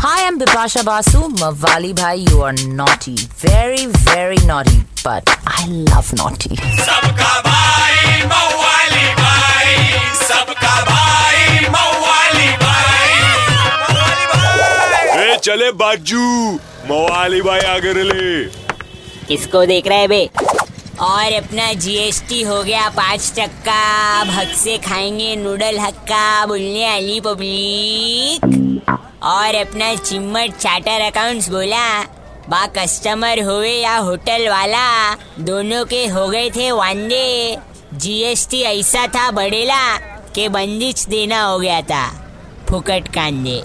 Hi, I'm Bipasha Basu. Mawali bhai, you are naughty. Very, very naughty. But I love naughty. सबका भाई मवाली भाई सबका भाई मवाली भाई ए चले बाजू मवाली भाई आगे ले किसको देख रहे हैं बे और अपना जीएसटी हो गया पाँच टक्का। भग से खाएँगे नूडल हक्का, बोलने वाली पब्लिक। और अपना चिम्मट चार्टर अकाउंट्स बोला, बा कस्टमर होवे या होटल वाला, दोनों के हो गए थे वांदे। जीएसटी ऐसा था बड़ेला के बंदिश देना हो गया था, फुकट कांदे।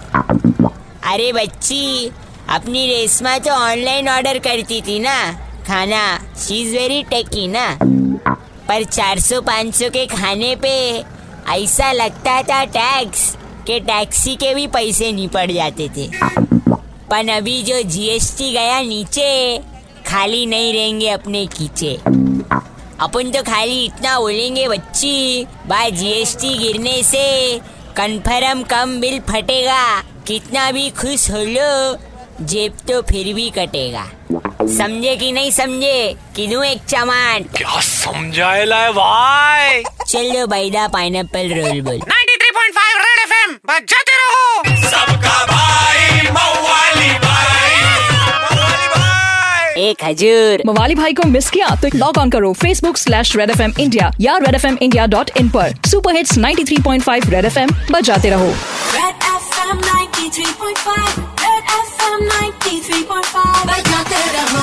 अरे बच्ची, अपनी रेशमा तो ऑनलाइन ऑर्डर करती थी ना। खाना। शी इज़ वेरी टेकी ना? पर 400-500 के खाने पे ऐसा लगता था टैक्स के टैक्सी के भी पैसे नहीं पड़ जाते थे। पर अभी जो जीएसटी गया नीचे, खाली नहीं रहेंगे अपने कीचे। अपन तो खाली इतना बोलेंगे, बच्ची बाय जीएसटी गिरने से कन्फर्म कम बिल फटेगा। कितना भी खुश हो लो जेब तो फिर भी कटेगा। समझे कि नहीं समझे? किनू एक चमान क्या समझाएला है भाई? चलो बैदा पाइनएप्पल रोल बोल। 93.5 रेड एफएम बजाते रहो। सबका भाई मवाली भाई। मवाली भाई। एक हजूर। मवाली भाई को मिस किया तो लॉग ऑन करो Facebook slash Red FM India India या Red FM India dot in इन पर। सुपर हिट्स 93.5 रेड एफ़ एम बजाते रहो। Red FM 93.5 Red FM 93.5 बजाते रहो बजाते